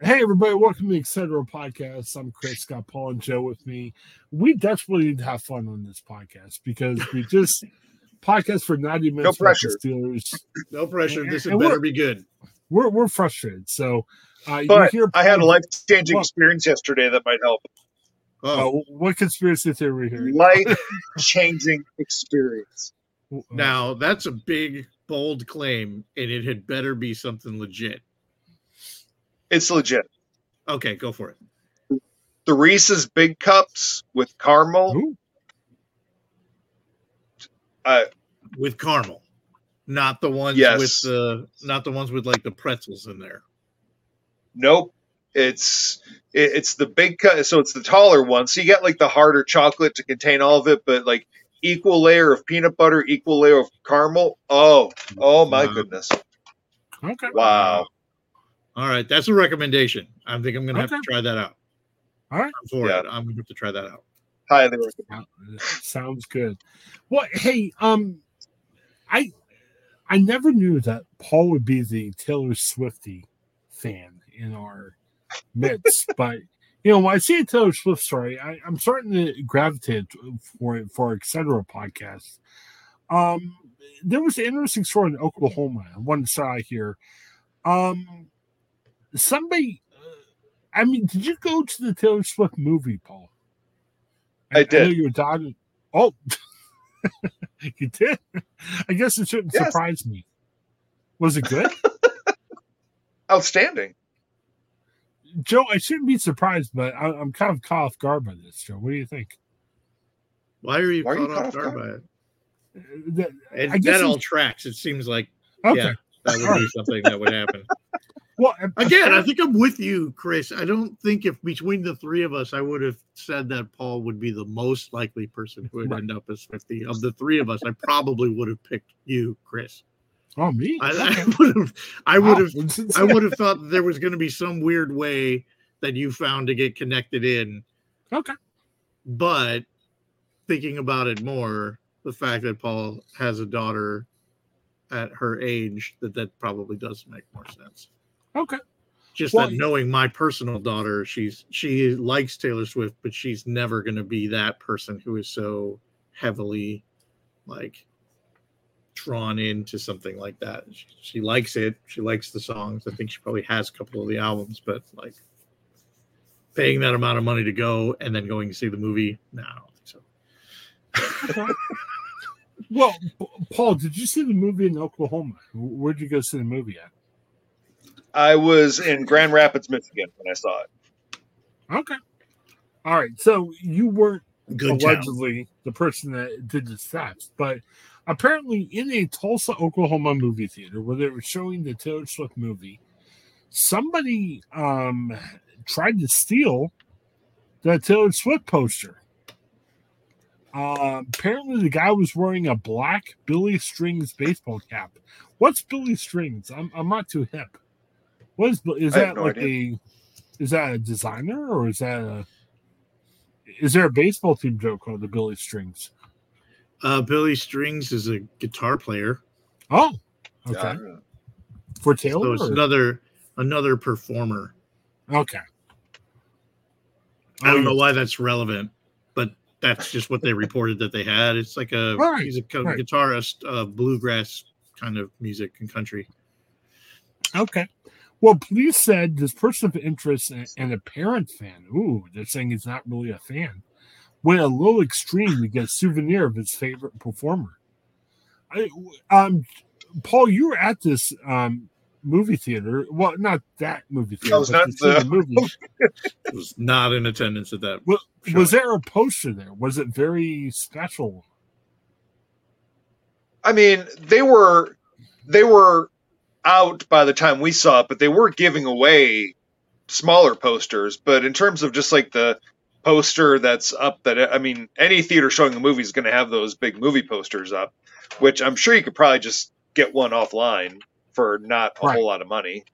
Hey everybody, welcome to the Etc. Podcast. I'm Chris, got Paul and Joe with me. We desperately need to have fun on this podcast because we just podcast for 90 minutes. No pressure. Steelers. No pressure. And- This and better be good. We're we're frustrated. So uh you But hear I had a life changing What? experience yesterday that might help. Oh, uh, what conspiracy theory here? Life changing experience. now that's a big, bold claim, and it had better be something legit. It's legit. Okay, go for it. The Reese's Big Cups with caramel. Ooh, Uh, With caramel, not the ones Yes. with the, not the ones with like the pretzels in there. nope. It's it, it's the big cut. So it's the taller one. So you get like the harder chocolate to contain all of it, but like equal layer of peanut butter, equal layer of caramel. Oh, oh my Wow. goodness! okay. Wow. All right, that's a recommendation. I think I'm gonna have to try that out. All right. I'm for Yeah. it. I'm gonna have to try that out. Highly recommend. Sounds good. Well, hey, um, I I never knew that Paul would be the Taylor Swiftie fan in our midst, but you know, when I see a Taylor Swift story, I, I'm starting to gravitate for it for etc. podcast. Um, there was an interesting story in Oklahoma. I wanted to start here. Um, somebody, uh, I mean, did you go to the Taylor Swift movie, Paul? I know did. your daughter. Oh, you did. I guess it shouldn't Yes. surprise me. Was it good, Outstanding. Joe? I shouldn't be surprised, but I, I'm kind of caught off guard by this, Joe. What do you think? Why are you Why are you caught caught off off guard guard? by it? Uh, that- I guess that all tracks. It seems like okay. yeah, that would be something that would happen. Well, Again, I think I'm with you, Chris. I don't think if between the three of us, I would have said that Paul would be the most likely person who would Right. end up as 50. Of the three of us, I probably would have picked you, Chris. oh me. I, I would have, I would have. I would have thought that there was going to be some weird way that you found to get connected in. Okay. But thinking about it more, the fact that Paul has a daughter at her age, that that probably does make more sense Okay. just Well, that knowing my personal daughter she's she likes taylor swift but she's never going to be that person who is so heavily like drawn into something like that she, she likes it she likes the songs i think she probably has a couple of the albums but like paying that amount of money to go and then going to see the movie no i don't think so Okay. well, Paul, did you see the movie in Oklahoma? Where'd you go see the movie at? I was in Grand Rapids, Michigan when I saw it. Okay. All right. So you weren't good town. allegedly the person that did the theft, but apparently in a Tulsa, Oklahoma movie theater where they were showing the Taylor Swift movie, somebody um tried to steal the Taylor Swift poster. Uh, apparently, the guy was wearing a black Billy Strings baseball cap. What's Billy Strings? I'm, I'm not too hip. What is is I that no like a is that a designer or is that a is there a baseball team joke called the Billy Strings? uh billy strings is a guitar player Oh, okay. Yeah. For so Taylor? it's or- another another performer Okay. I don't know why that's relevant, but that's just what they reported that they had. It's like a Right, he's a co- right. guitarist of bluegrass kind of music and country. Okay. Well, police said this person of interest and, and a parent fan, ooh, they're saying he's not really a fan, went a little extreme to get a souvenir of his favorite performer. I, um, Paul, you were at this um, movie theater. Well, not that movie theater. I was not the the- movie. Was not in attendance at that. Well, show. Was there a poster there? Was it very special? I mean, they were they were out by the time we saw it, but they were giving away smaller posters. But in terms of just like the poster that's up, that I mean, any theater showing a movie is going to have those big movie posters up, which I'm sure you could probably just get one offline for not a Right. whole lot of money.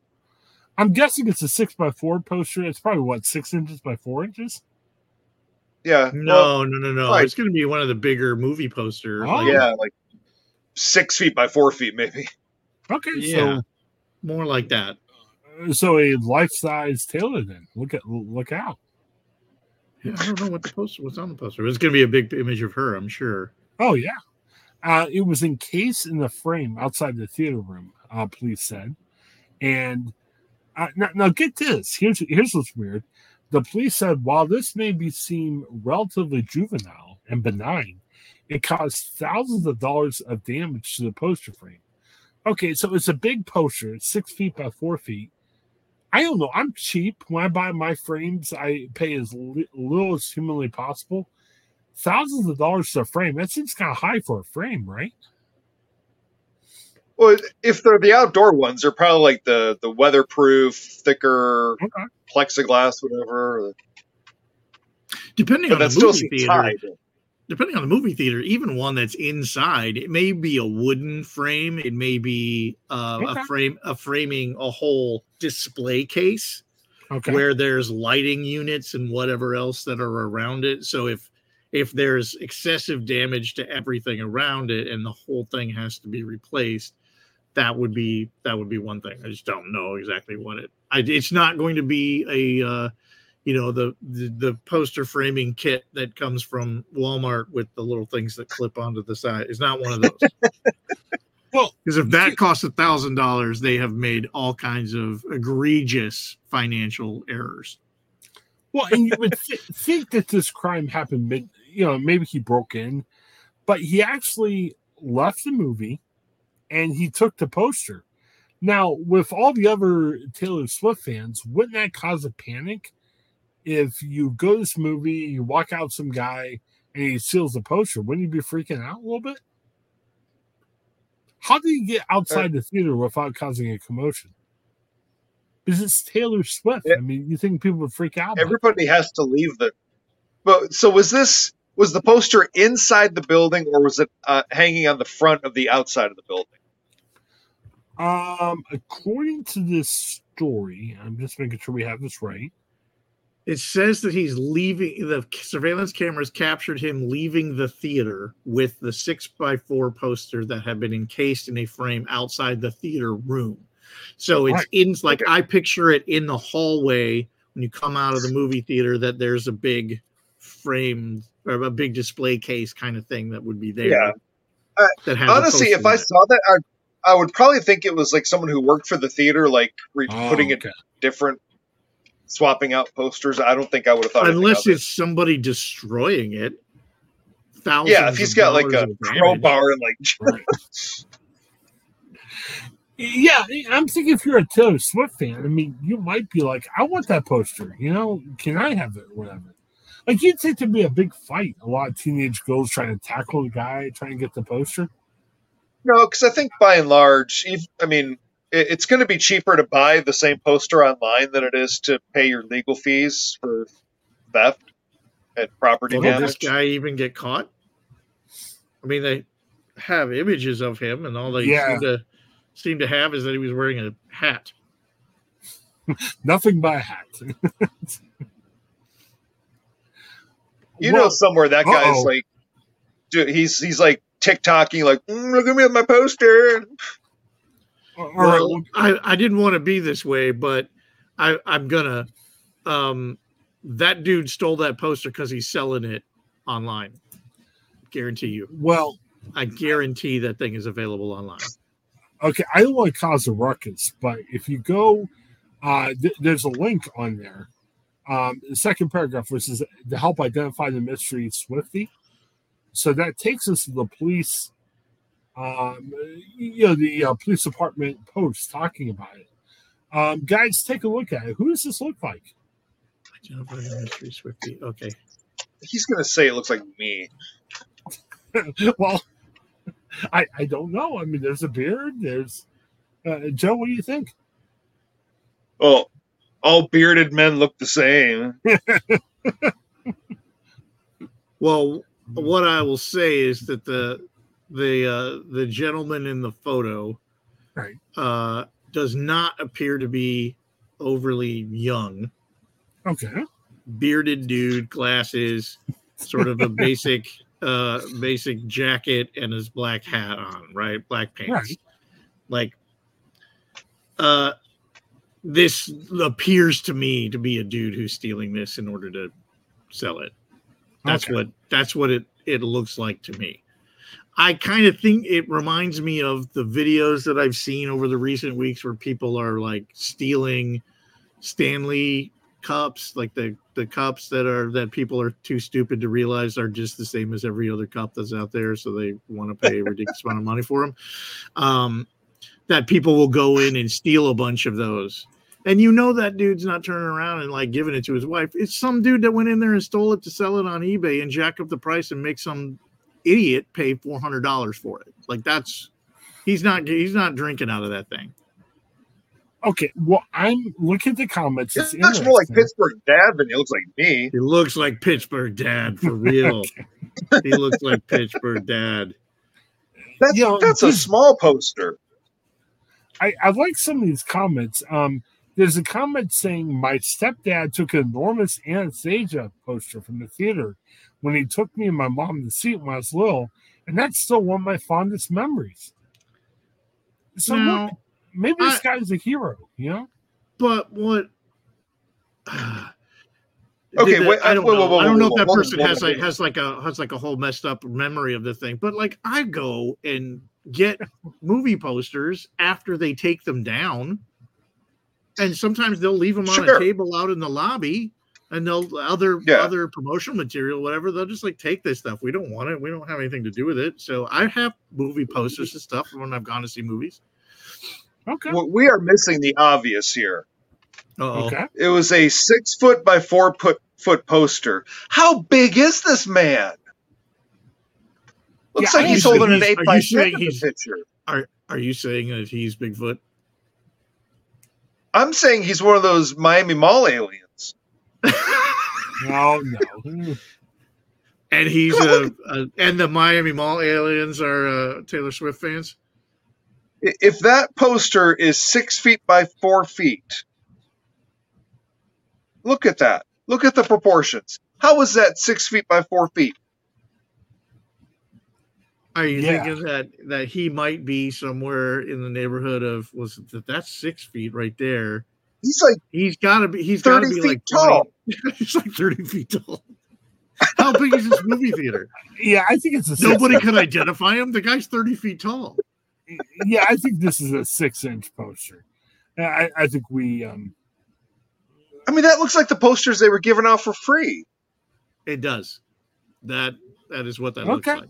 I'm guessing it's a six by four poster. It's probably what six inches by four inches. Yeah, no, well, no, no, no. like- it's going to be one of the bigger movie posters. Oh. like, yeah, like six feet by four feet, maybe. Okay, Yeah. so more like that. So a life size Taylor then. Look at look out. Yeah, I don't know what the poster was on the poster. It's going to be a big image of her, I'm sure. Oh yeah. Uh, it was encased in the frame outside the theater room. Uh, police said, and uh, now, now get this. Here's here's what's weird. The police said while this may be seem relatively juvenile and benign, it caused thousands of dollars of damage to the poster frame. Okay, so it's a big poster, it's six feet by four feet. I don't know. I'm cheap. When I buy my frames, I pay as li- little as humanly possible. Thousands of dollars to a frame. That seems kind of high for a frame, right? Well, if they're the outdoor ones, they're probably like the the weatherproof, thicker Okay. plexiglass, whatever. Depending But on that the still movie seems theater, high. Depending on the movie theater, even one that's inside, it may be a wooden frame. It may be uh, Okay. a frame, a framing, a whole display case Okay. where there's lighting units and whatever else that are around it. So if if there's excessive damage to everything around it and the whole thing has to be replaced, that would be that would be one thing. I just don't know exactly what it. I, it's not going to be a. Uh, you know the, the the poster framing kit that comes from Walmart with the little things that clip onto the side. is not one of those. Well, Because if that costs a thousand dollars, they have made all kinds of egregious financial errors. Well, and you would th- think that this crime happened mid, you know, maybe he broke in, but he actually left the movie and he took the poster. Now, with all the other Taylor Swift fans, wouldn't that cause a panic if you go to this movie, you walk out some guy and he steals the poster? Wouldn't you be freaking out a little bit? How do you get outside the theater without causing a commotion? Because it's Taylor Swift. Yeah. I mean, you think people would freak out? Everybody has to leave the. But so was this? Was the poster inside the building, or was it uh, hanging on the front of the outside of the building? Um, according to this story, I'm just making sure we have this right. It says that he's leaving. The surveillance cameras captured him leaving the theater with the six by four poster that had been encased in a frame outside the theater room. So it's Right. in like I picture it in the hallway when you come out of the movie theater. That there's a big frame or a big display case kind of thing that would be there. Yeah. Uh, that has a Honestly, if I saw that, I, I would probably think it was like someone who worked for the theater, like re- Oh, putting it different, swapping out posters. I don't think I would have thought. unless of it. it's somebody destroying it. Thousands yeah, if he's got like a crowbar and like yeah, I'm thinking if you're a Taylor Swift fan, I mean, you might be like, I want that poster. You know, can I have it whatever? Like, you'd think there'd be a big fight. A lot of teenage girls trying to tackle the guy, trying to get the poster. No, because I think by and large, ev- I mean, it, it's going to be cheaper to buy the same poster online than it is to pay your legal fees for theft and property Well, did this damage. guy even get caught? I mean, they have images of him, and all they Yeah. seem to seem to have is that he was wearing a hat. Nothing by a hat. You know, somewhere that guy's uh-oh. like, dude, he's he's like TikToking, like, mm, look at me at my poster. All right, Well, well, I, I didn't want to be this way, but I, I'm gonna. Um, that dude stole that poster because he's selling it online. Guarantee you. well, I guarantee that thing is available online. okay, I don't want to cause a ruckus, but if you go, uh, th- there's a link on there. Um, the second paragraph, which is to help identify the mystery Swiftie. So that takes us to the police, um, you know, the uh, police department post talking about it. Um, guys, take a look at it. Who does this look like? Identify the mystery Swiftie. Okay. He's gonna say it looks like me. well, I I don't know. I mean, there's a beard. There's uh, Joe. What do you think? Oh, all bearded men look the same. Well, what I will say is that the the uh, the gentleman in the photo Right. uh, does not appear to be overly young. Okay. Bearded dude, glasses, sort of a basic uh, basic jacket and his black hat on, right? Black pants. Right. Like, uh, this appears to me to be a dude who's stealing this in order to sell it. That's Okay. what that's what it it looks like to me. I kind of think it reminds me of the videos that I've seen over the recent weeks where people are like stealing Stanley cups, like the the cups that are that people are too stupid to realize are just the same as every other cup that's out there, so they want to pay a ridiculous amount of money for them. Um, that people will go in and steal a bunch of those. And you know that dude's not turning around and like giving it to his wife. It's some dude that went in there and stole it to sell it on eBay and jack up the price and make some idiot pay four hundred dollars for it. Like that's he's not he's not drinking out of that thing. Okay, well, I'm look at the comments. It looks more like. Pittsburgh Dad than he looks like me. He looks like Pittsburgh Dad for real. he looks like Pittsburgh Dad. That's You know, that's a small poster. I, I like some of these comments. Um, there's a comment saying my stepdad took an enormous Anastasia poster from the theater when he took me and my mom to see it when I was little, and that's still one of my fondest memories. So look, Now, maybe this I- guy's a hero, you know? but what? Okay, Did the- wait, I don't whoa, know. whoa, whoa, I don't know whoa, if that whoa, person whoa, has whoa, like whoa. has like a has like a whole messed up memory of the thing. But like I go and get movie posters after they take them down, and sometimes they'll leave them on Sure. a table out in the lobby, and they'll other Yeah. other promotional material, whatever. They'll just like take this stuff. We don't want it. We don't have anything to do with it. So I have movie posters and stuff when I've gone to see movies. Okay. Well, we are missing the obvious here. Uh-oh. Okay. It was a six foot by four foot foot poster. How big is this man? Looks Yeah, like he's think holding an eight by you ten saying in the he's- picture. Are are you saying that he's Bigfoot? I'm saying he's one of those Miami Mall aliens. No, no. And he's uh, uh, and the Miami Mall aliens are uh, Taylor Swift fans. If that poster is six feet by four feet, look at that. Look at the proportions. How is that six feet by four feet? Are you Yeah. thinking that that he might be somewhere in the neighborhood of was that that's six feet right there? He's like He's got to be. He's got to 30 be feet like tall. 20 he's like thirty feet tall. How big is this movie theater? Yeah, I think it's a six, Nobody can identify him. The guy's thirty feet tall. yeah, I think this is a six inch poster. I, I think we um I mean, that looks like the posters they were giving out for free. It does. That that is what that looks like.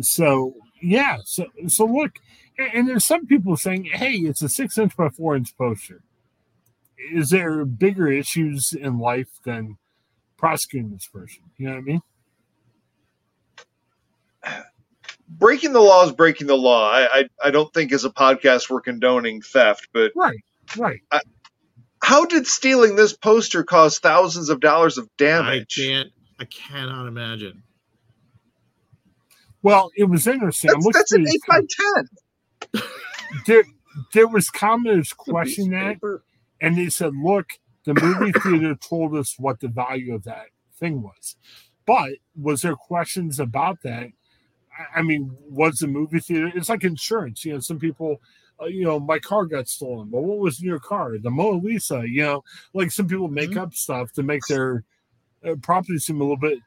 so yeah, so so look, and, and there's some people saying, hey, it's a six inch by four inch poster. Is there bigger issues in life than prosecuting this person? You know what I mean? Breaking the law is breaking the law. I, I, I don't think as a podcast we're condoning theft, but Right, right. how did stealing this poster cause thousands of dollars of I damage? can't. I cannot imagine. Well, it was interesting. That's, that's an eight by ten. There, there was commenters questioning that, and they said, "Look, the movie theater told us what the value of that thing was, but was there questions about that? I- I mean, was the movie theater? It's like insurance. You know, some people, uh, you know, my car got stolen. But what was in your car? The Mona Lisa. You know, like some people make Mhm. up stuff to make their uh, property seem a little bit.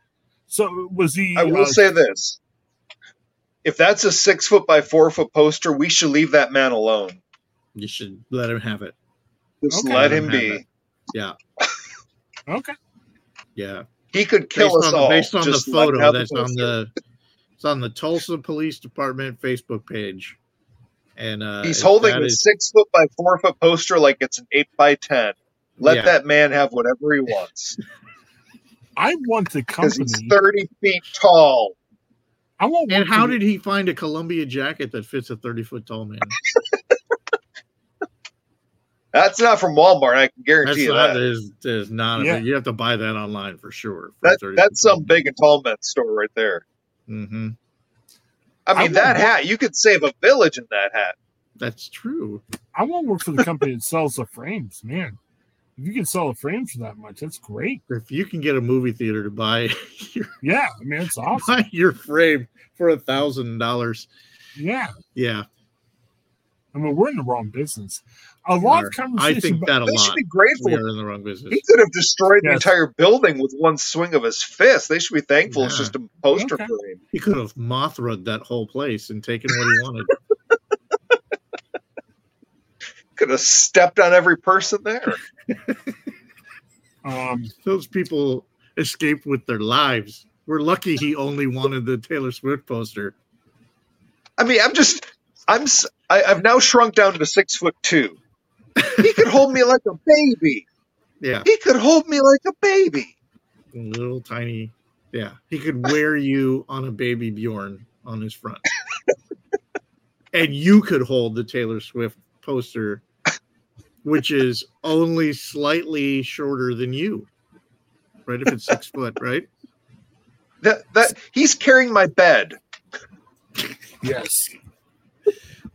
So was he? I will uh, say this: if that's a six foot by four foot poster, we should leave that man alone. You should let him have it. Just Okay. let Let him him be. it. Yeah, okay. yeah. He could kill based us on, all. based on the Just let photo have that's on the it's on the Tulsa Police Department Facebook page, and uh, He's holding that a is- six foot by four foot poster like it's an eight by ten. Let Yeah. that man have whatever he wants I want the because company. he's thirty feet tall. I want. And how did he find a Columbia jacket that fits a thirty foot tall man? That's not from Walmart. I can That's guarantee you not, that. that is, that is not. Yeah. You have to buy that online for sure. for that that's foot tall some big and tall men's store right there. hmm I I mean, that want- hat you could save a village in that hat. That's true. I want to work for the company that sells the frames, man. If you can sell a frame for that much, that's great. If you can get a movie theater to buy your, Yeah, I mean it's awesome. buy your frame for a thousand dollars, Yeah, yeah, I mean we're in the wrong business. a lot of conversation. I think that a They lot. should be grateful. We are in the wrong business. He could have destroyed the entire building with one swing of his fist. They should be thankful it's just a poster Okay. frame. He could have Mothra that whole place and taken what he wanted. Could have stepped on every person there. um, Those people escaped with their lives. We're lucky he only wanted the Taylor Swift poster. I mean, I'm just, I'm, I've now shrunk down to six foot two. He could hold me like a baby. Yeah, He could hold me like a baby. little tiny. Yeah, he could wear you on a baby Bjorn on his front, and you could hold the Taylor Swift poster, which is only slightly shorter than you. Right, if it's six foot, right? That that he's carrying my bed. yes.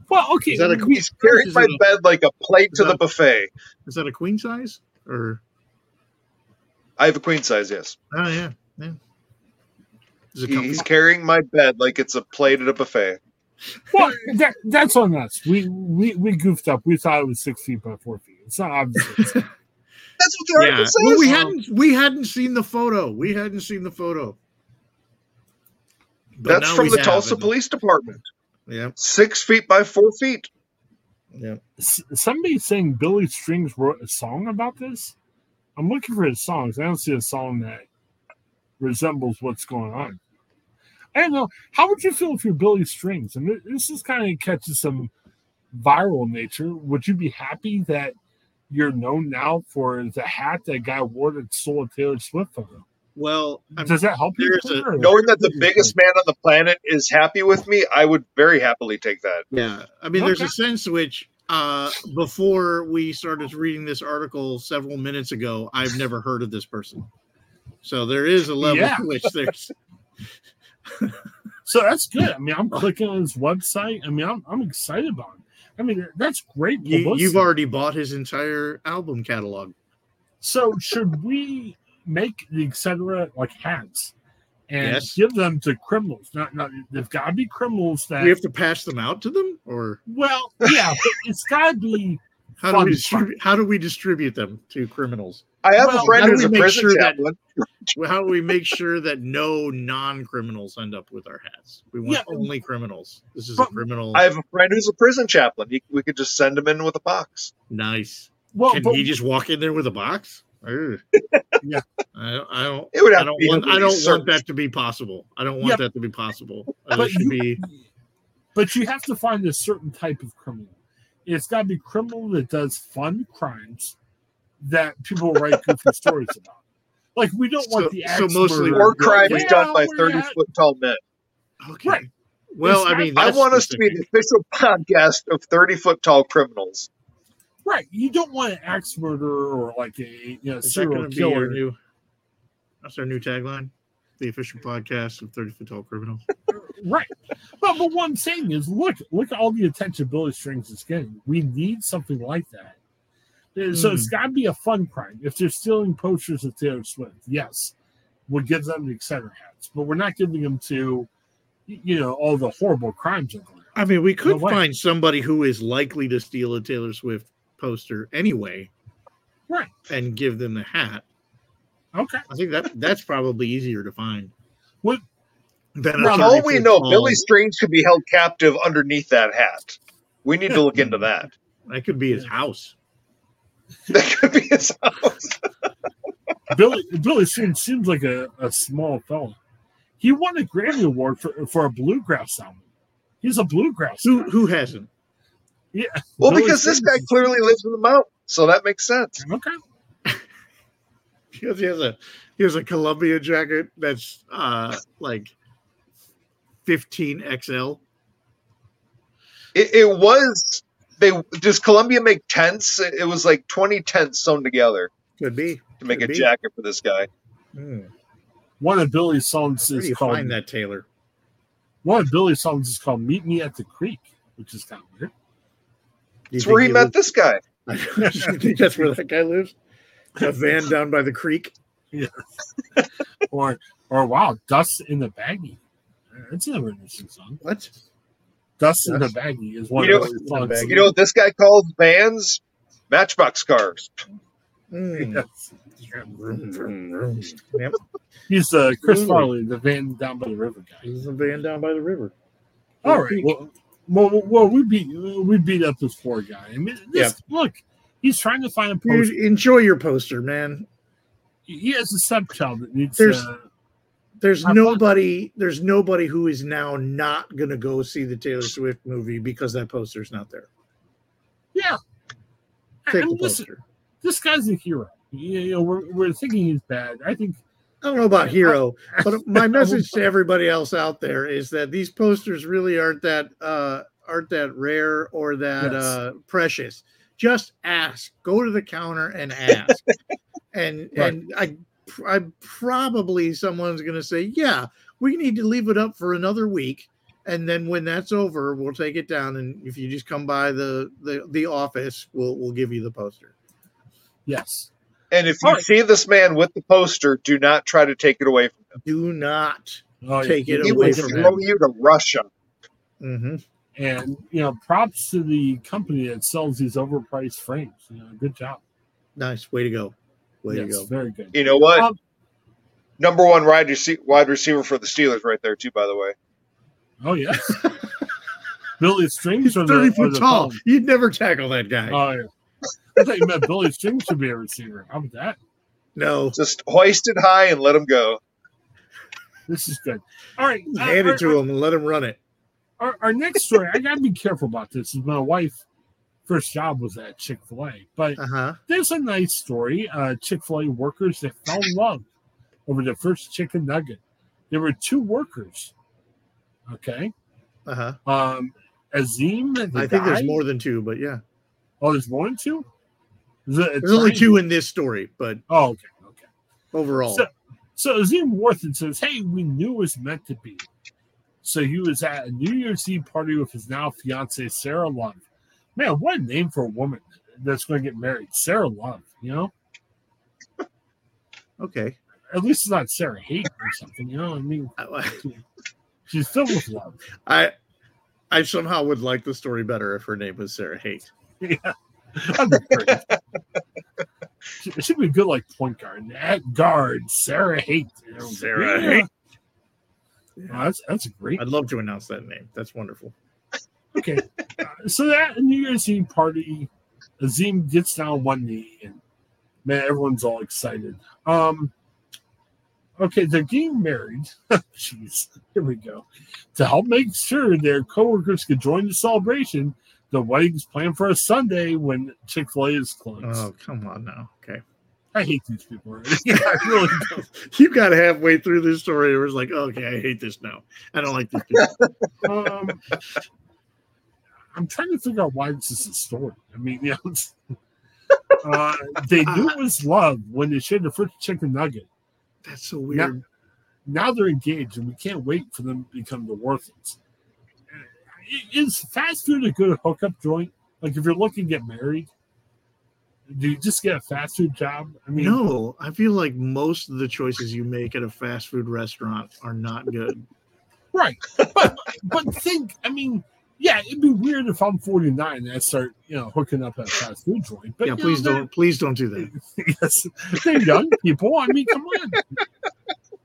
Well, okay. Is that a He's carrying my a- bed like a plate is to the buffet. Is that a queen size or? I have a queen size, yes. Oh yeah, yeah. Is it He- he's carrying my bed like it's a plate at a buffet. Well, that, that's on us. We, we we goofed up. We thought it was six feet by four feet. It's not obvious. That's what the yeah. article says. Well, we hadn't we hadn't seen the photo. We hadn't seen the photo. But That's from the have, Tulsa and- Police Department. Yeah, Six feet by four feet. yeah. S- Somebody saying Billy Strings wrote a song about this. I'm looking for his songs. I don't see a song that resembles what's going on. I don't know. How would you feel if you're Billy Strings? And this is kind of catches some viral nature. Would you be happy that you're known now for the hat that guy wore that stole a Taylor Swift photo? Well, I'm, Does that help you? a- Knowing that the biggest man on the planet is happy with me, I would very happily take that. yeah. I mean, there's a sense which uh, before we started reading this article several minutes ago, I've never heard of this person. So there is a level Yeah. to which there's So that's good. I mean, I'm clicking on his website. I mean, I'm, I'm excited about it. I mean, that's great. you, you've already bought his entire album catalog. So should we make the etc. like hats and Yes. give them to criminals? Not, not there's got to be criminals that. We have to pass them out to them, or well, yeah, but it's got to be. how do we distribute? How do we distribute them to criminals? I have Well, a friend how do who's a prison sure that- chaplain. Well, How do we make sure that no non-criminals end up with our hats? We want Yeah. only criminals. This is But- a criminal. I have a friend who's a prison chaplain. He, we could just send him in with a box. nice. Well, Can but, he just walk in there with a box? Yeah. I don't. I don't. It would have I don't want. I don't want that to be possible. I don't want Yeah. that to be possible. But should you, be. but you have to find a certain type of criminal. It's got to be criminal that does fun crimes that people write goofy stories about. Like we don't want So- the so axe mostly murderer War to crime is "Yeah, done by 30 at-" foot tall men. Okay. Right. Well, It's I not- mean, I that's want us to be the official podcast of 30 foot tall criminals. Right. You don't want an axe murderer or like a you know Is serial going to be our killer. new? That's our new tagline. The official podcast of Thirty Foot Tall Criminals. Right. But, but what I'm saying is look, look at all the attention Billy Strings is getting. We need something like that. So Hmm. it's got to be a fun crime. If they're stealing posters of Taylor Swift, yes, we'll give them the etc. hats, but we're not giving them to, you know, all the horrible crimes that are going on. I mean, we could No find somebody who is likely to steal a Taylor Swift poster anyway, Right. and give them the hat. Okay. I think that that's probably easier to find. What- Than a Well, all we know, tall- Billy Strings could be held captive underneath that hat. We need to look into that. That could be his house. That could be his house. Billy Billy Strings seems like a, a small fella. He won a Grammy Award for, for a bluegrass album. He's a bluegrass. Who guy. who hasn't? Yeah. Well, Billy because this guy is- clearly lives in the mountains, so that makes sense. Okay. Because he has a he has a Columbia jacket that's uh like fifteen XL. It, it was they. Does Columbia make tents? It, it was like 20 tents sewn together Could be to make Could a be. jacket for this guy. Hmm. One of Billy's songs Where do is you called find that Taylor? one of Billy's songs is called "Meet Me at the Creek," which is kind of weird. It's where he think met lives- this guy. you think that's where that guy lives? A van down by the creek. Yeah. Or, or wow, "Dust in the Baggie." That's another interesting song. What? "Dust in the Dust- Baggie" is one You of know- Billy's in the songs. You know what this guy calls vans? Matchbox cars. Mm. Yes. Vroom, vroom, vroom. Yep. He's uh, Chris Farley, the van down by the river guy. This is a van down by the river. All right. Well, well, well, we beat we beat up this poor guy. I mean, this, look, he's trying to find a poster. enjoy your poster, man. He has a stepchild that needs. There's- uh, There's nobody. There's nobody who is now not gonna go see the Taylor Swift movie because that poster's not there. yeah. I Take the mean, listen, poster. this guy's a hero. You know, we're, we're thinking he's bad. I think. I don't know about hero, but my message to everybody else out there is that these posters really aren't that uh, aren't that rare or that Yes. uh, precious. Just ask. Go to the counter and ask. and Right. and I I probably someone's going to say, yeah, we need to leave it up for another week. And then when that's over, we'll take it down. And if you just come by the the, the office, we'll we'll give you the poster. Yes. And if you All right. see this man with the poster, do not try to take it away from him. Do not. Oh, Take yeah. it He away will from throw you to Russia. hmm And you know, props to the company that sells these overpriced frames. You know, good job. Nice. Way to go. Way yes, to go. very good. You know what? Um, Number one wide, rece- wide receiver for the Steelers, right there, too. By the way, Oh yeah. Billy Strings He's or the, 30 or foot tall. phone? You'd never tackle that guy. Oh yeah. I thought you meant Billy Strings should be a receiver. How about that? no. just hoist it high and let him go. This is good. All right. uh, Hand our, it to him and let him run it. Our, our next story, I gotta be careful about this. Is my wife first job was at Chick fil A. But Uh huh. there's a nice story. Uh Chick fil A workers that fell in love over the first chicken nugget. There were two workers. Okay. Uh huh. Um Azim, the I think there's more than two, but yeah. Oh, there's more than two? It- There's only two in this story, but Oh, okay, okay. overall. So, so Azim Worthen says, Hey, we knew it was meant to be. So he was at a New Year's Eve party with his now fiancee, Sarah Love. Man, what a name for a woman that's going to get married. Sarah Love, you know? okay. At least it's not Sarah Hate or something, you know? I mean, I, she's filled with love. I I somehow would like the story better if her name was Sarah Hate. Yeah. That'd be great. It should be good like point guard. At guard, Sarah know? Sarah Yeah. Hate. Oh, that's, that's great I'd love to announce that name. That's wonderful. Okay. Uh, so that New Year's Eve party, Azim gets down on one knee and man, everyone's all excited. Um okay, they're getting married. Jeez, here we go. To help make sure their coworkers could join the celebration, the wedding's planned for a Sunday when Chick-fil-A is closed. Oh, come on now. Okay. I hate these people already. I really do. You got halfway through this story. It was like, okay, I hate this now. I don't like this. people. Um, I'm trying to figure out why this is a story. I mean, you know, uh, they knew it was love when they shared the first chicken nugget. That's so weird. Now they're engaged, and we can't wait for them to become the Worthens. Is fast food a good hookup joint? Like, if you're looking to get married, do you just get a fast food job? I mean, No, I feel like most of the choices you make at a fast food restaurant are not good. Right. But but think, I mean, yeah, it'd be weird if I'm 49 and I start, you know, hooking up at a fast food joint. But yeah, please know, don't, please don't do that. they're- Yes, they're young people. I mean, come on.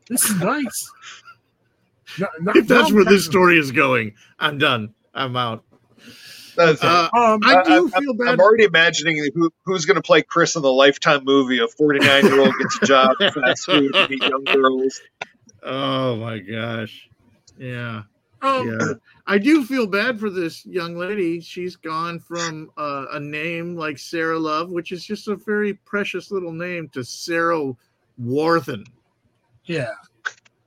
This is nice. Not- not- If that's where this story is going, I'm done. I'm out. That's. Uh, Um, I I- do I- feel I'm bad. already imagining who, who's going to play Chris in the Lifetime movie. A 49 year old gets a job fast food to meet young girls. Oh my gosh. Yeah. Um, Yeah. I do feel bad for this young lady. She's gone from uh, a name like Sarah Love, which is just a very precious little name, to Sarah Warthen. yeah.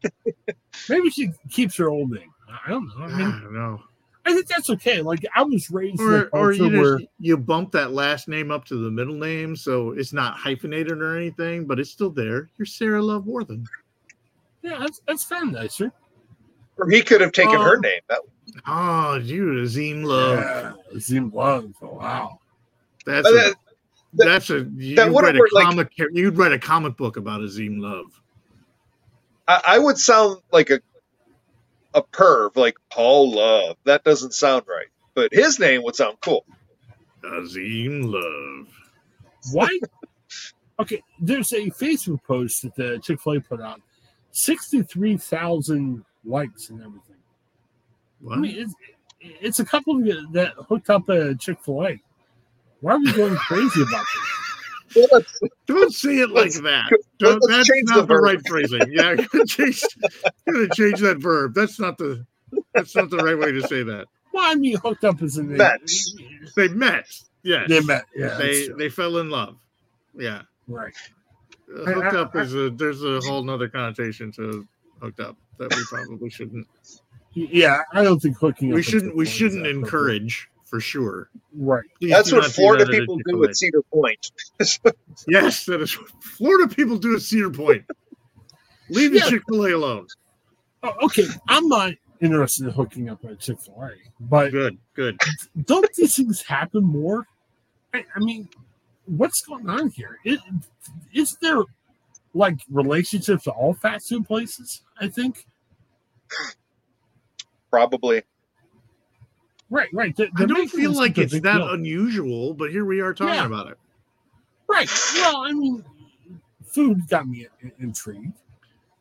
Maybe she keeps her old name. I don't know. I I don't know. I think that's okay. Like I was raised Or, or you where just you bump that last name up to the middle name, so it's not hyphenated or anything, but it's still there. You're Sarah Love Warthen. yeah, that's that's kind of nicer. Or he could have taken her Um, name. That, Oh, you Azim Love. Yeah, Zim Love. Wow. That's a, that- that's a you that would would've write a worked, like- comic. you'd write a comic book about Azim Love. I, I would sound like a a perv, like Paul Love. That doesn't sound right. But his name would sound cool. Azim Love. Why? Okay, there's a Facebook post that the Chick Fil A put out, sixty-three thousand likes and everything. I mean, it's, it's a couple that- that hooked up a Chick Fil A. Why are we going crazy about this? Well, Don't say it like that. Don't, that's change not the the, right phrasing. Yeah, I'm gonna change, I'm gonna change that verb. That's not the that's not the right way to say that. Well, I mean, hooked up is in Met. They met. Yes. They met. Yeah, they they fell in love. Yeah. right. Uh, I- hooked I- up is a there's a whole nother connotation to hooked up that we probably shouldn't Yeah, I don't think hooking. up we at shouldn't we shouldn't that appropriate. encourage for sure. Right. Please That's what Florida that people do Chick-fil-A. at Cedar Point. Yes, that is what Florida people do at Cedar Point. Leave the Chick Fil A alone. Oh, okay, I'm not interested in hooking up at Chick Fil A, but Good, good. don't these things happen more? I, I mean, what's going on here? Is, is there like relationships to all fast food places? I think. Probably. Right, right. They're- I they're don't feel like it's that deal. unusual, but here we are talking Yeah. about it. Right. Well, I mean, food got me intrigued.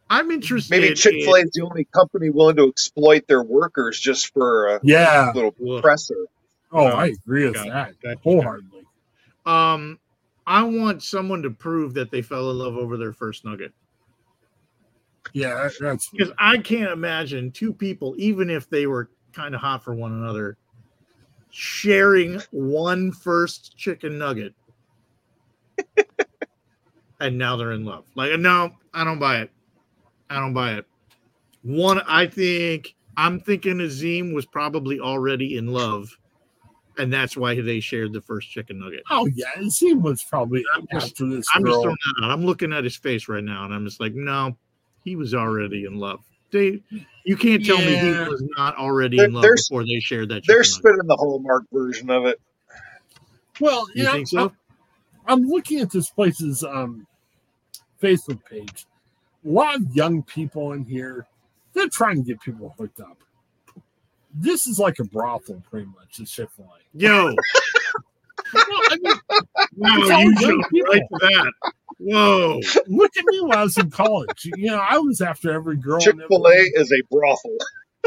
I'm interested. Maybe Chick Fil A is the only company willing to exploit their workers just for a Yeah. little in- presser. Oh, No, I agree with got it, that wholeheartedly. Um, I want someone to prove that they fell in love over their first nugget Yeah, that's because I can't imagine two people, even if they were kind of hot for one another, sharing one first chicken nugget, and now they're in love. Like, no, I don't buy it. I don't buy it. One, I think I'm thinking Azim was probably already in love, and that's why they shared the first chicken nugget. Oh yeah, and he was probably I'm just- after this I'm just throwing that out. I'm looking at his face right now, and I'm just like, no, he was already in love. They, you can't tell me he was not already They're- in love they're- before they shared that. They're chicken nugget. the Hallmark version of it. well, You know, think so? I'm, I'm looking at this place's um, Facebook page. A lot of young people in here. They're trying to get people hooked up. This is like a brothel, pretty much. It's Chick Fil A. Yo, Well, I mean, wow, It's all you young jumped people. right to that. Whoa, look at me when I was in college. You know, I was after every girl. and Chick Fil A is a brothel.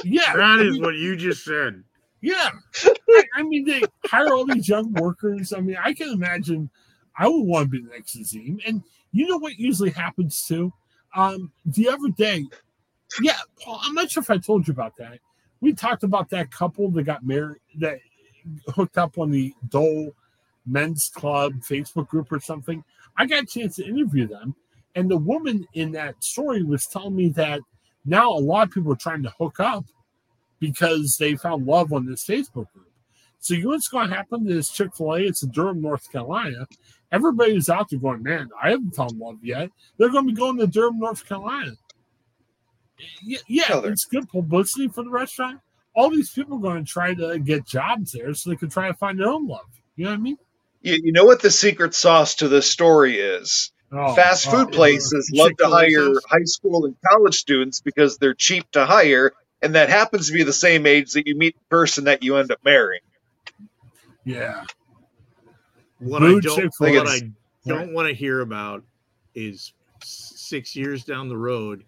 Yeah, that I is mean, what you just said. Yeah. I, I mean, they hire all these young workers. I mean, I can imagine I would want to be the next Azim. And you know what usually happens too? Um, the other day, yeah, Paul, I'm not sure if I told you about that. We talked about that couple that got married, that hooked up on the Dole Men's Club Facebook group or something. I got a chance to interview them. And the woman in that story was telling me that now a lot of people are trying to hook up because they found love on this Facebook group. So you know what's going to happen to this Chick Fil A? It's in Durham, North Carolina. Everybody's out there going, man, I haven't found love yet. They're going to be going to Durham, North Carolina. Yeah, yeah it's good publicity for the restaurant. All these people are going to try to get jobs there so they can try to find their own love. You know what I mean? You, you know what the secret sauce to this story is? Oh, Fast oh, food yeah. places love to hire sauce? high school and college students because they're cheap to hire, and that happens to be the same age that you meet the person that you end up marrying. Yeah. What Blue I don't, what I don't want to hear about is six years down the road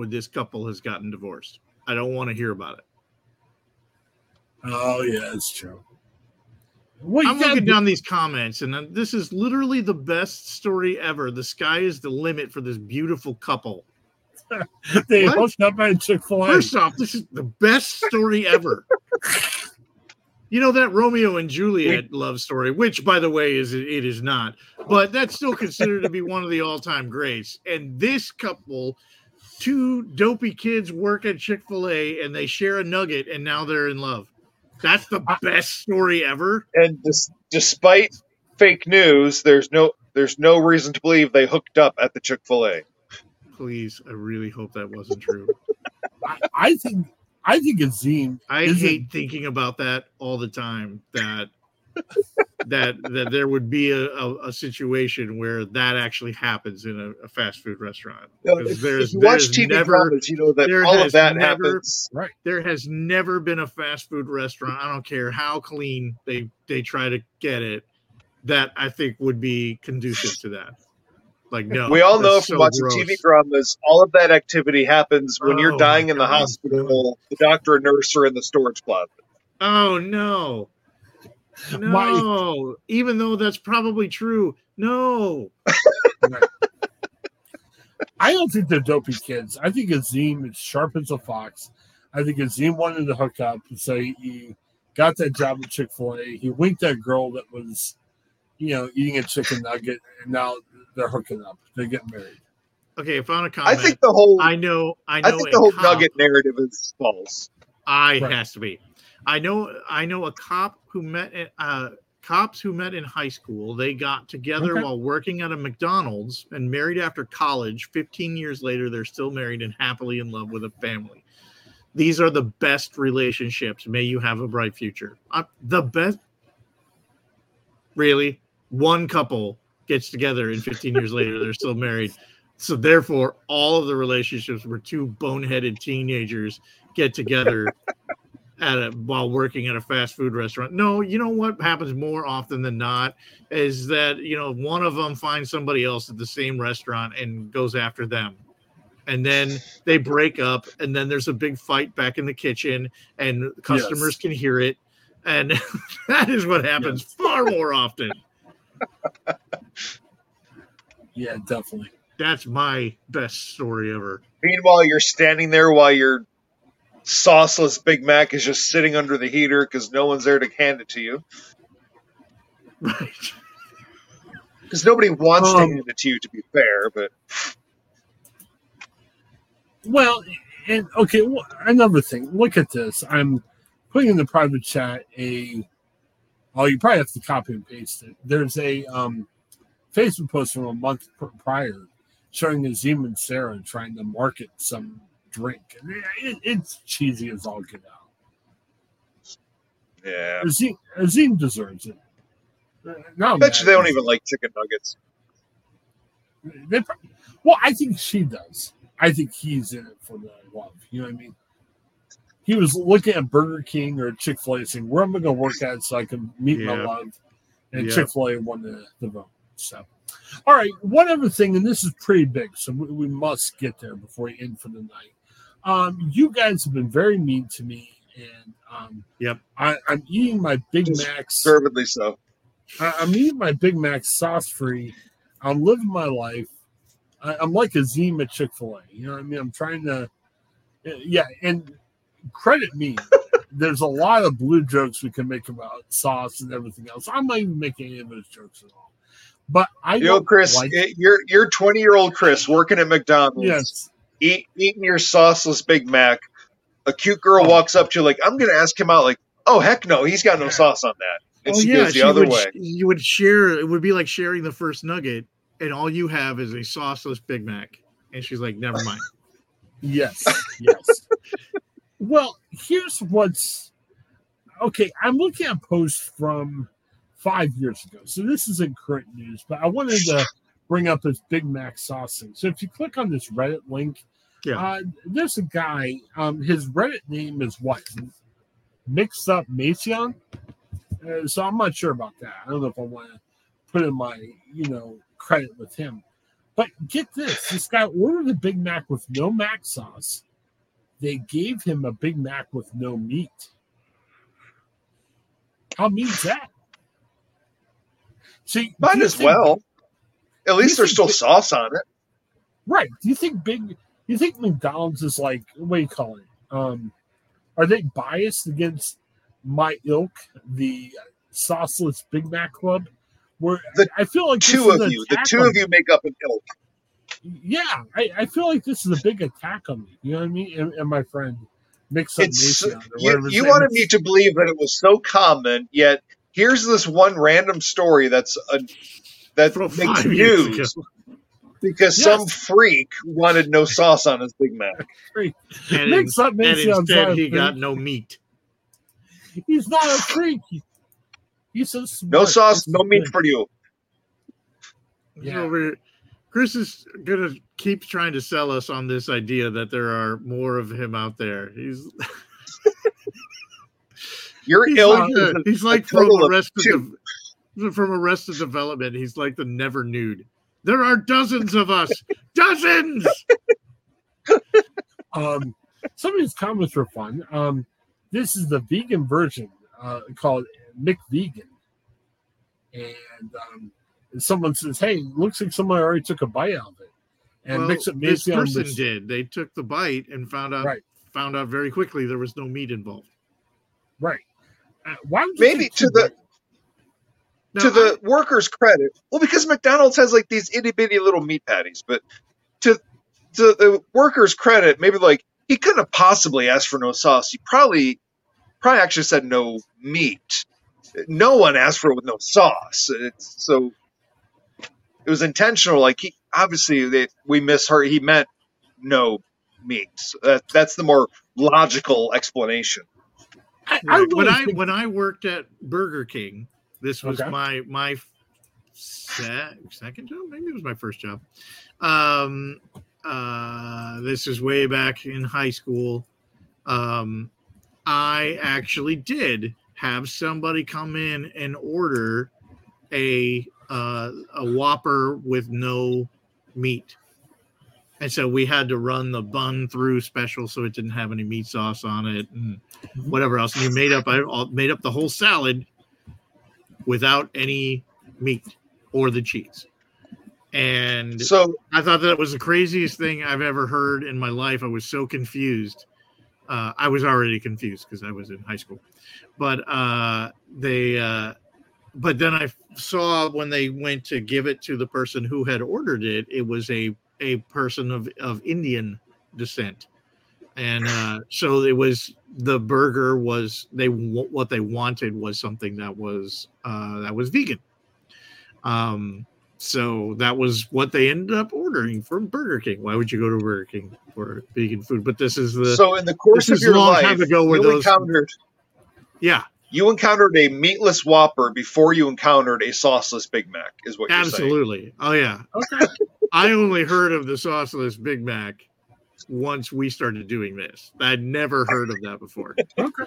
when this couple has gotten divorced. I don't want to hear about it. Oh, yeah, it's true. Well, I'm looking be- down these comments, and this is literally the best story ever. The sky is the limit for this beautiful couple. they What? hooked up at Chick Fil A. First off, this is the best story ever. you know that Romeo and Juliet love story, which, by the way, is it is not, but that's still considered to be one of the all-time greats. And this couple, two dopey kids work at Chick Fil A, and they share a nugget, and now they're in love. That's the best story ever. And dis- despite fake news, there's no there's no reason to believe they hooked up at the Chick Fil A. Please, I really hope that wasn't true. I, I think I think Azim I Is it- hate thinking about that all the time. That that that there would be a, a, a situation where that actually happens in a, a fast food restaurant. You know, 'Cause if, there's- if you watch TV never- dramas, you know that there all has of that never- happens. There has never been a fast food restaurant. I don't care how clean they they try to get it. that I think would be conducive to that. Like no, we all know from so watching gross. TV dramas, all of that activity happens when Oh you're dying in the God. hospital. The doctor and nurse are in the storage closet. Oh no. My- No, even though that's probably true. No. Right. I don't think they're dopey kids. I think Azim is sharp as a fox. I think Azim wanted to hook up, so he, he got that job at Chick Fil A. He winked that girl that was, you know, eating a chicken nugget, and now they're hooking up. They get married. Okay, I found a I comment. I think the whole I know I know I think the whole cop- nugget narrative is false. I Right. has to be. I know I know a cop who met uh cops who met in high school. They got together Okay. while working at a McDonald's and married after college. 15 years later, they're still married and happily in love with a family. These are the best relationships. May you have a bright future. Uh, the best really one couple gets together and 15 years later they're still married. So therefore, all of the relationships were two boneheaded teenagers get together at a while working at a fast food restaurant. No, you know what happens more often than not is that you know one of them finds somebody else at the same restaurant and goes after them. And then they break up, and then there's a big fight back in the kitchen, and customers Yes. can hear it. And that is what happens far more often. Yeah, definitely. That's my best story ever. Meanwhile, you're standing there while your sauceless Big Mac is just sitting under the heater because no one's there to hand it to you. Right. Because nobody wants to Um, hand it to you, to be fair. But Well, and okay, wh- another thing. Look at this. I'm putting in the private chat a. Oh, you probably have to copy and paste it. There's a um, Facebook post from a month prior showing Azim and Sarah trying to market some drink. And it- it- it's cheesy as all get out. yeah, Azim, Azim deserves it. Uh, No, I bet you they don't even like chicken nuggets. They, well, I think she does. I think he's in it for the love. You know what I mean? He was looking at Burger King or Chick Fil A, saying, "Where am I going to work at so I can meet my Yeah. love?" And Yeah. Chick Fil A won the, the vote. So, all right, one other thing, and this is pretty big, so we, we must get there before we end for the night. Um, you guys have been very mean to me, and um, Yep. I, I'm eating my Big Just Macs. Deservedly so. I, I'm eating my Big Mac sauce free. I'm living my life. I, I'm like Azim at Chick Fil A. You know what I mean? I'm trying to, yeah. And credit me. There's a lot of blue jokes we can make about sauce and everything else. I'm not even making any of those jokes at all. But I You know, Chris, like- it- you're you're 20 year old Chris working at McDonald's, yes, eat, eating your sauceless Big Mac. A cute girl walks up to you like, "I'm going to ask him out." Like, "Oh heck no, he's got no sauce on that." It's, oh it yeah, goes the she other would, way. You would share. It would be like sharing the first nugget, and all you have is a sauceless Big Mac. And she's like, "Never mind." yes, yes. well, here's what's okay. I'm looking at posts from five years ago, so this isn't current news. But I wanted to bring up this Big Mac sauce thing. So if you click on this Reddit link, Yeah. uh, there's a guy. Um, his Reddit name is what? Mixed up Mason. Uh, so I'm not sure about that. I don't know if I want to put in my you know credit with him. But get this: this guy ordered a Big Mac with no mac sauce. They gave him a Big Mac with no meat. How mean's that? See, Might as think- well. At least there's still that- sauce on it. Right. Do you think big you think McDonald's is like what do you call it? Um are they biased against my ilk, the sauceless Big Mac Club? Where The I feel like Two of you, the two of you make up an ilk. Yeah, I, I feel like this is a big attack on me. You know what I mean? And, and my friend Mix Up Mason you, you wanted me to believe that it was so common, yet here's this one random story that's a that From makes five years news because Yes. some freak wanted no sauce on his Big Mac. And, Mix Up and Mason instead, he got no meat. He's not a freak. He's so smart. No sauce, no meat for you. Yeah. over here. Chris is gonna keep trying to sell us on this idea that there are more of him out there. He's Your he's ilk like, is the- a- he's like from total the rest of two. from Arrested Development. He's like the never nude. There are dozens of us. dozens. Um, some of these comments were fun. Um, this is the vegan version uh, called McVegan. And um, someone says, hey, looks like someone already took a bite out of it. And well, mix it this person this- did. They took the bite and found out Right. found out very quickly there was no meat involved. Right. Uh, why would you Maybe to the- bites? Now, to the workers' credit, well, because McDonald's has like these itty bitty little meat patties, but to to the workers' credit, maybe like he couldn't have possibly asked for no sauce. He probably probably actually said no meat. No one asked for it with no sauce. It's, so it was intentional. Like he obviously they, we misheard. He meant no meat. So that, that's the more logical explanation. I, I Right. when really I when I worked at Burger King, this was Okay. my my se- second job. Maybe it was my first job. Um, uh, this is way back in high school. Um, I actually did have somebody come in and order a uh, a Whopper with no meat. And so we had to run the bun through special so it didn't have any meat sauce on it and whatever else. And you made up I made up the whole salad without any meat or the cheese. And So I thought that was the craziest thing I've ever heard in my life. I was so confused. Uh, I was already confused because I was in high school, but uh, they. Uh, but then I saw when they went to give it to the person who had ordered it, it was a a person of of Indian descent, and uh, so it was the burger was they what they wanted was something that was uh, that was vegan. Um, so that was what they ended up ordering from Burger King. Why would you go to Burger King for vegan food? But this is the so in the course of your a long life, time ago where you those- encountered yeah, you encountered a meatless Whopper before you encountered a sauceless Big Mac, is what you're saying. absolutely. Oh yeah, okay. I only heard of the sauceless Big Mac once we started doing this. I'd never heard of that before. okay.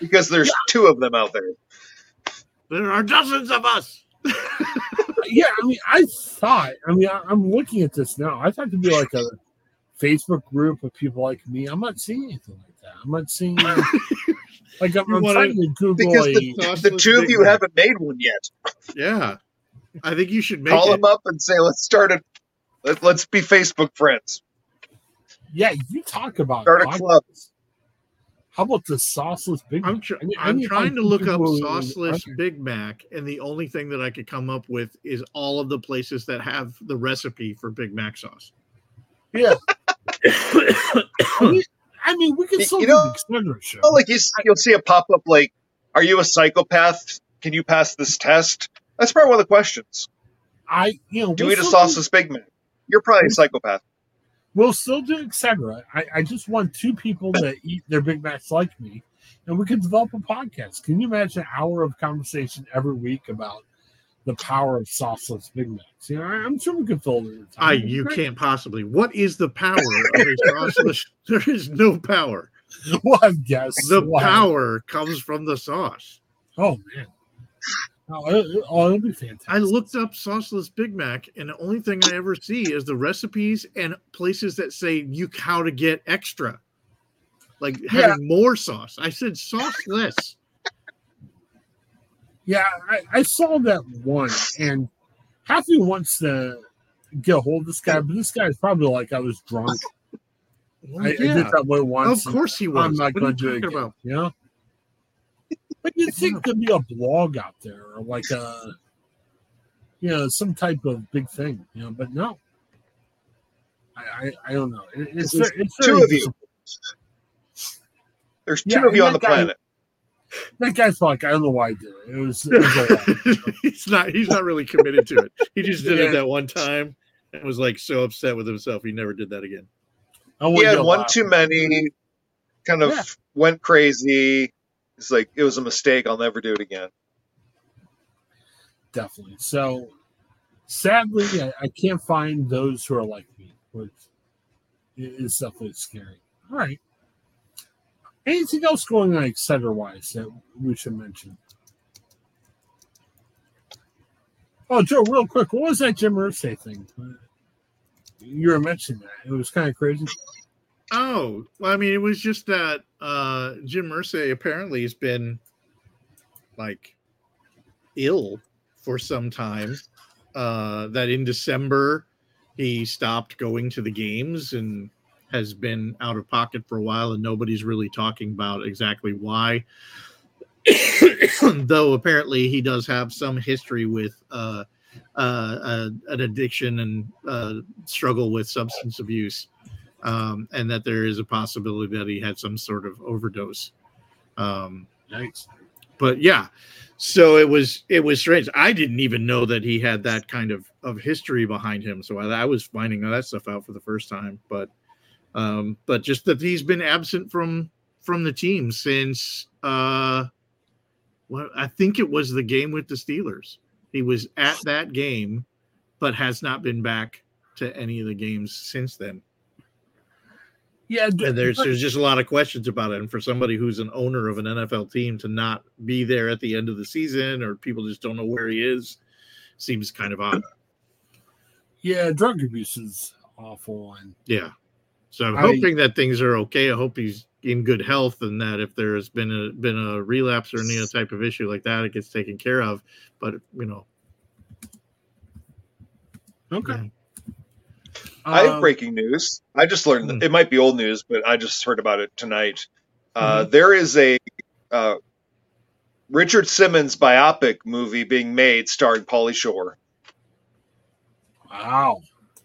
Because there's two of them out there. There are dozens of us. yeah, I mean, I thought, I mean, I, I'm looking at this now. I thought it'd be like a Facebook group of people like me. I'm not seeing anything like that. I'm not seeing, uh, like, I'm, You I'm wanna- trying to Google Because a. the, the two of you Mac. haven't made one yet. Yeah, I think you should make Call it. them up and say, let's start a let, let's be Facebook friends. yeah, you talk about Start a club. How about the sauceless Big Mac? I'm, tr- I need- I I'm trying to look up sauceless. Big Mac, and the only thing that I could come up with is all of the places that have the recipe for Big Mac sauce. Yeah. I mean, I mean, we can You- still you do know- the Extender show. Oh, like you, you'll see a pop up like, "Are you a psychopath? Can you pass this test?" That's probably one of the questions. I, you know, Do we'll eat a sauceless Big Mac? You're probably a psychopath. We'll still do etc. I, I just want two people that eat their Big Macs like me, and we can develop a podcast. Can you imagine an hour of conversation every week about the power of sauceless Big Macs? You know, I, I'm sure we could fill it. I you can't possibly. What is the power of a sauceless? There is no power. We'll have. The We'll power comes from the sauce. oh man. Oh, it, oh, it'll be fantastic. I looked up sauceless Big Mac, and the only thing I ever see is the recipes and places that say you how to get extra, like Yeah. having more sauce. I said sauceless. Yeah, I, I saw that one, and half me wants to get a hold of this guy, but this guy's probably like I was drunk. Well, I, I did that way once. of course he was. I'm not going to do it talking again. about? You know? But you'd think there'd be a blog out there or like a, you know, some type of big thing, you know, but no. I, I, I don't know. It, it's, There's it's two of you. There's two Yeah, of you on the guy- planet. That guy's like, I don't know why I did it. It was, it was a lot. he's not. He's not really committed to it. He just did Yeah. it that one time and was like so upset with himself. He never did that again. I He had one too many. Kind of Yeah. went crazy. It's like it was a mistake. I'll never do it again. definitely. So sadly, I, I can't find those who are like me, which is definitely scary. All right. Anything else going on, etc. wise that we should mention? Oh, Joe, real quick, what was that Jim Irsay thing? You were mentioning that. It was kind of crazy. Oh, well, I mean, it was just that uh, Jim Irsay apparently has been like ill for some time. Uh, that in December he stopped going to the games and has been out of pocket for a while, and nobody's really talking about exactly why. Though apparently he does have some history with uh, uh, uh, an addiction and uh, struggle with substance abuse, um, and that there is a possibility that he had some sort of overdose. Um, Nice. but yeah so it was it was strange i didn't even know that he had that kind of of history behind him so i, I was finding that stuff out for the first time but um but just that he's been absent from from the team since uh well i think it was the game with the steelers he was at that game but has not been back to any of the games since then Yeah, and there's there's just a lot of questions about it. And for somebody who's an owner of an NFL team to not be there at the end of the season, or people just don't know where he is, seems kind of odd. yeah, drug abuse is awful, and Yeah. So I'm I- hoping that things are okay. I hope he's in good health, and that if there has been a been a relapse or any other type of issue like that, it gets taken care of. But you know, okay. yeah. I have Um, breaking news. I just learned Hmm. that it might be old news, but I just heard about it tonight. Uh, Mm-hmm. there is a uh, Richard Simmons biopic movie being made starring Pauly Shore. Wow,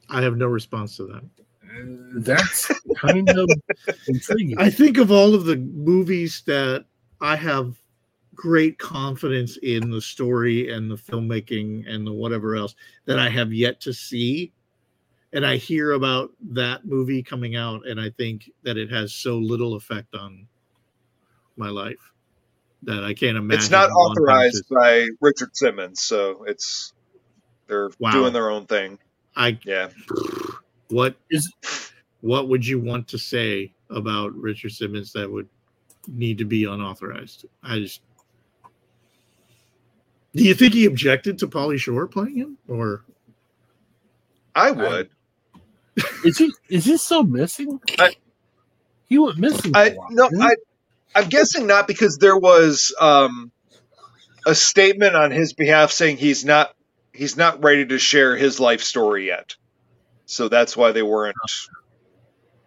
I have no response to that. Uh, that's kind of intriguing. I think of all of the movies that I have great confidence in the story and the filmmaking and the whatever else that I have yet to see. And I hear about that movie coming out, and I think that it has so little effect on my life that I can't imagine. It's not authorized to- by Richard Simmons, so it's they're Wow. doing their own thing. I Yeah. what Is- what would you want to say about Richard Simmons that would need to be unauthorized? I just do you think he objected to Pauly Shore playing him, or I would. Is he is he still missing? I- he went missing. For I a while, no, didn't? I I'm guessing not because there was um a statement on his behalf saying he's not he's not ready to share his life story yet. So that's why they weren't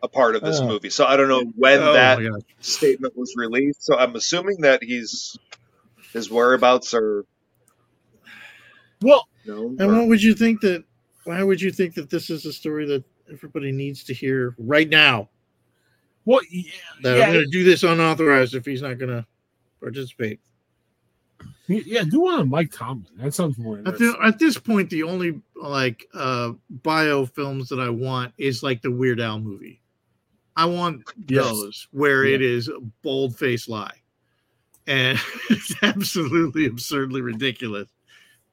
a part of this Oh. movie. So I don't know when Oh that statement was released. So I'm assuming that he's his whereabouts are well, known. And or- what would you think that? Why would you think that this is a story that everybody needs to hear right now? What? yeah, That yeah, I'm going to do this unauthorized if he's not going to participate. yeah, do one on Mike Tomlin. That sounds more At, the, at this point, the only like uh bio films that I want is like the Weird Al movie. I want Yes. those where it is a bold face lie, and it's absolutely absurdly ridiculous.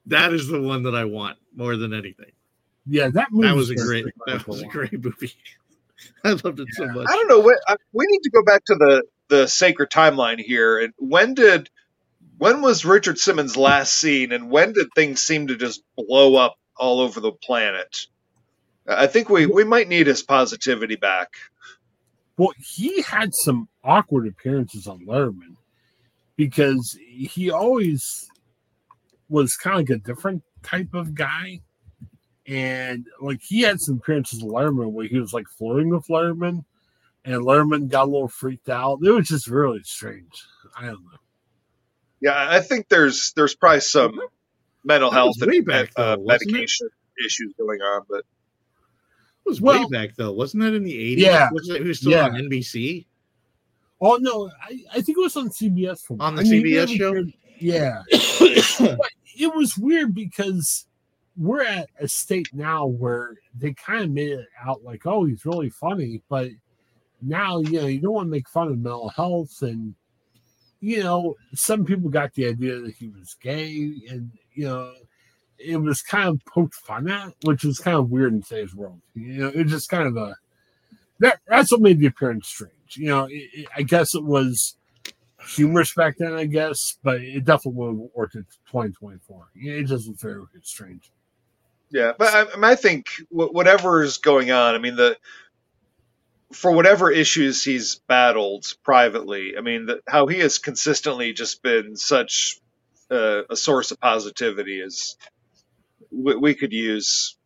That is the one that I want more than anything. Yeah, that movie That was a great. That was a great movie. I loved it so much. I don't know what I, we need to go back to the the sacred timeline here. And when did when was Richard Simmons last seen, and when did things seem to just blow up all over the planet? I think we we might need his positivity back. Well, he had some awkward appearances on Letterman because he always was kind of like a different type of guy. And like he had some appearances on Letterman where he was like flirting with Letterman, and Letterman got a little freaked out. It was just really strange. I don't know. Yeah, I think there's there's probably some mental health and back, uh, though, medication issues going on, but It was way back though, wasn't that in the eighties? Yeah. wasn't it? He was still Yeah. on NBC. Oh no, I, I think it was on CBS for On the I mean, CBS never show? appeared- Yeah. but it was weird because we're at a state now where they kind of made it out like, oh, he's really funny, but now you know you don't want to make fun of mental health, and you know some people got the idea that he was gay, and you know it was kind of poked fun at, which was kind of weird in today's world. You know, it's just kind of a that that's what made the appearance strange. You know, it, it, I guess it was humorous back then, I guess, but it definitely would have worked in 2024. It just was very strange. Yeah, but I, I think whatever is going on, I mean the for whatever issues he's battled privately, I mean the, how he has consistently just been such a, a source of positivity is we, we, could use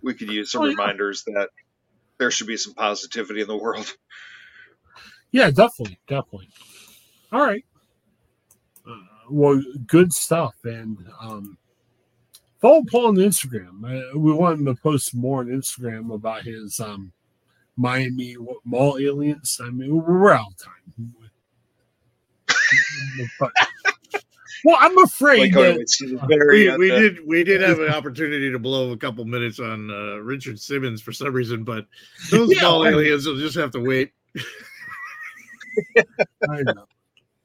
we could use some oh, yeah. reminders that there should be some positivity in the world. Yeah, definitely, definitely. All right. Uh, well, good stuff, and um, follow Paul on Instagram. Uh, we want him to post more on Instagram about his um, Miami mall aliens. I mean, we're out of time. but, well, I'm afraid like, that, we, we did we did have an opportunity to blow a couple minutes on uh, Richard Simmons for some reason, but those yeah, mall aliens will just have to wait. I know.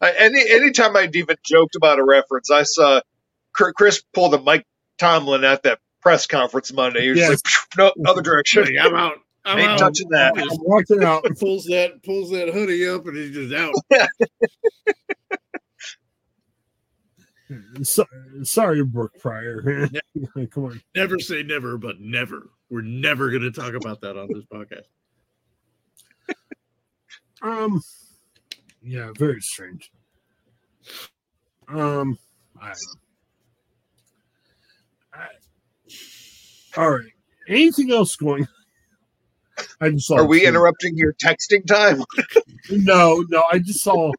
Any anytime I'd even joked about a reference, I saw Chris pull the Mike Tomlin at that press conference Monday. He yes. like, no, other direction. I'm out. I'm Ain't out. touching that. I'm walking out. pulls that pulls that hoodie up and he's just out. so, sorry, Brooke Pryor. Come on. Never say never, but never. We're never going to talk about that on this podcast. Um, yeah, very strange. Um, I all right. Anything else going? I just saw. Are we interrupting your texting time? no, no. I just saw.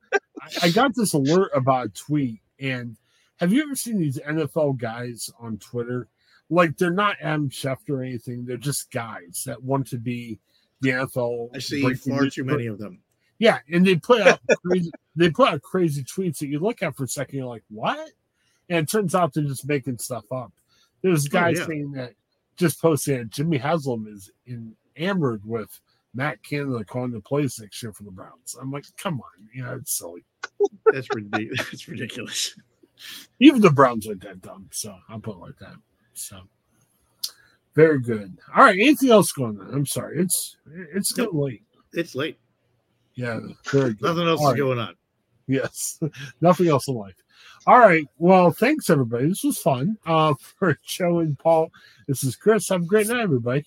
I got this alert about a tweet, and have you ever seen these NFL guys on Twitter? Like they're not Adam Schefter or anything. They're just guys that want to be the NFL. I see far too many of them. Yeah, and they put out crazy, they put out crazy tweets that you look at for a second, you're like, what? And it turns out they're just making stuff up. There's guys oh, yeah. saying that just posted that Jimmy Haslam is enamored with Matt Canada calling the plays next year for the Browns. I'm like, come on, you know, it's silly. That's ridiculous. That's ridiculous. Even the Browns aren't that dumb, so I'll put it like that. So very good. All right, anything else going on? I'm sorry, it's it's getting nope. late. It's late. Yeah, very good. Nothing else All is right. going on. Yes, nothing else in life. All right. Well, thanks everybody. This was fun. Uh, for Joe and Paul. This is Chris. Have a great night, everybody.